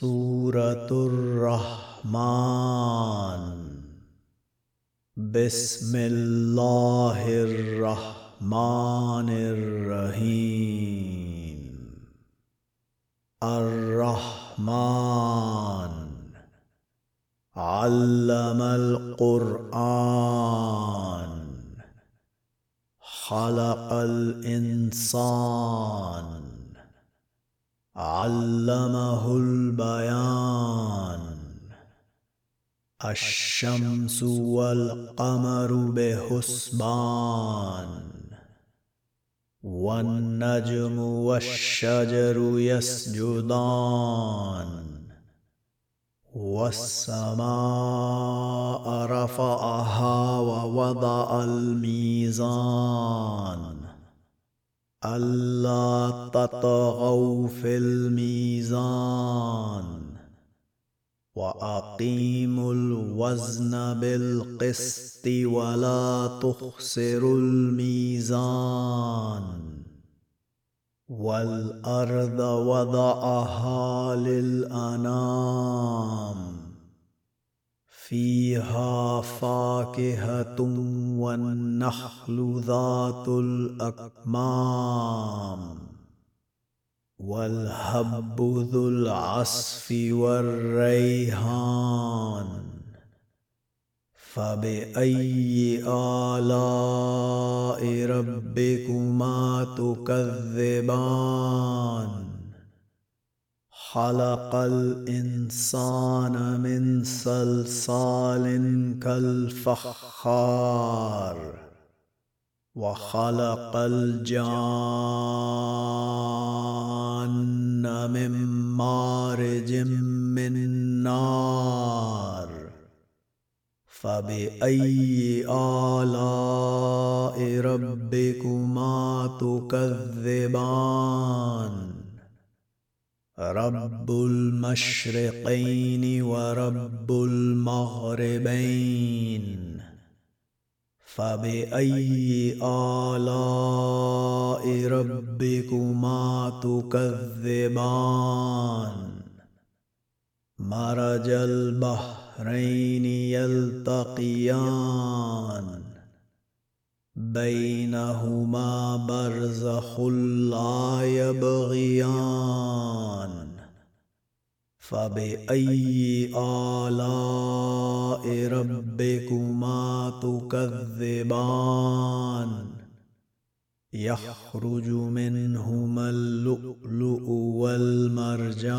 سورة الرحمن بسم الله الرحمن الرحيم الرحمن علم القرآن خلق الإنسان علمه البيان. الشمس والقمر بحسبان. والنجم والشجر يسجدان. والسماء رفعها ووضع الميزان. ألا تطغوا في الميزان وأقيموا الوزن بالقسط ولا تخسروا الميزان والأرض وضعها للأنام. فيها فاكهة والنخل ذات الأكمام والهب ذو العصف والريحان فبأي آلاء ربكما تكذبان؟ خلق الإنسان من صلصال كالفخار وخلق الجان من مارج من نار فبأي آلاء ربكما تكذبان؟ رب المشرقين ورب المغربين فبأي آلاء ربكما تكذبان؟ مرج البحرين يلتقيان. بينهما برزخ لا يبغيان فبأي آلاء ربكما تكذبان؟ يخرج منهما اللؤلؤ والمرجان.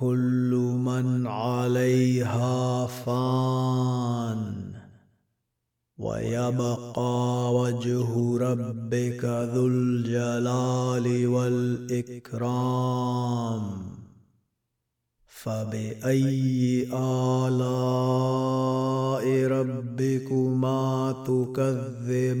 كل من عليها فان. ويبقى وجه ربك ذو الجلال والإكرام. فبأي آلاء ربكما تكذبان؟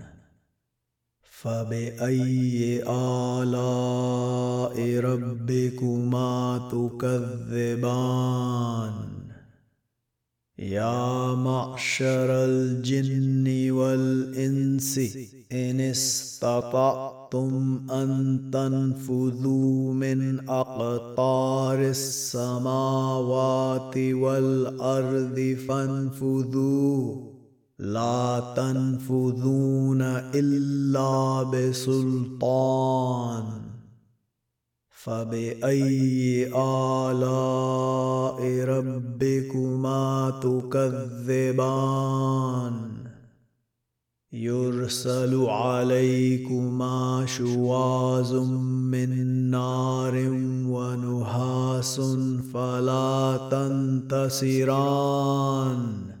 فبأي آلاء ربكما تكذبان؟ يا معشر الجن والإنس إن استطعتم أن تنفذوا من أقطار السماوات والأرض فانفذوا لا تنفذون إلا بسلطان. فبأي آلاء ربكما تكذبان. يرسل عليكما شواظ من نار ونهاس فلا تنتصران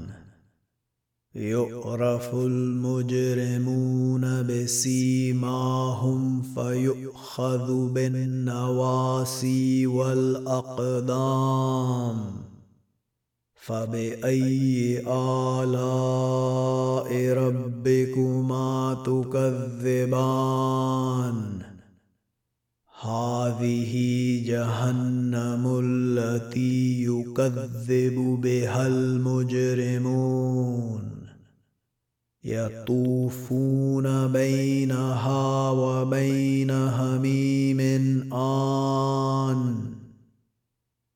يعرف المجرمون بسيماهم فيؤخذ بالنواسي والأقدام فبأي آلاء ربكما تكذبان؟ هذه جهنم التي يكذب بها المجرمون. يطوفون بينها وبين هميم آن.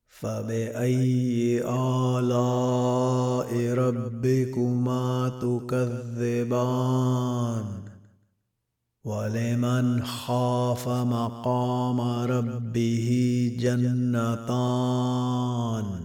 فبأي آلاء ربكما تكذبان؟ ولمن خاف مقام ربه جنتان؟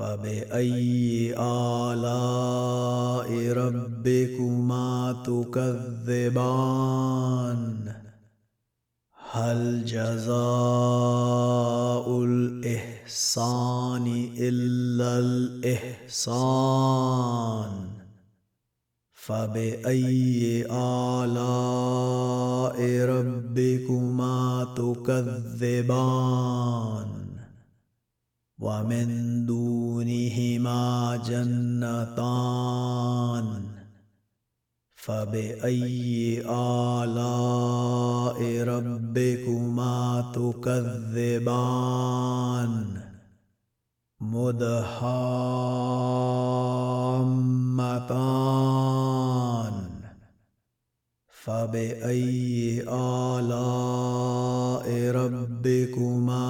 فبأي آلاء ربكما تكذبان؟ هل جزاء الإحسان إلا الإحسان؟ فبأي آلاء ربكما تكذبان؟ ومن دونهما جنتان فبأي آلاء ربكما تكذبان؟ مدهامتان. فبأي آلاء ربكما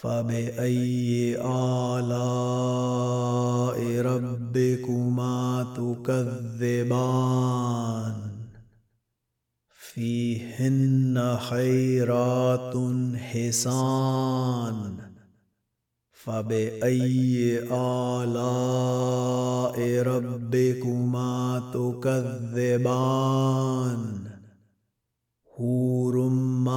فبأي آلاء ربكما تكذبان؟ فيهن خيرات حسان. فبأي آلاء ربكما تكذبان؟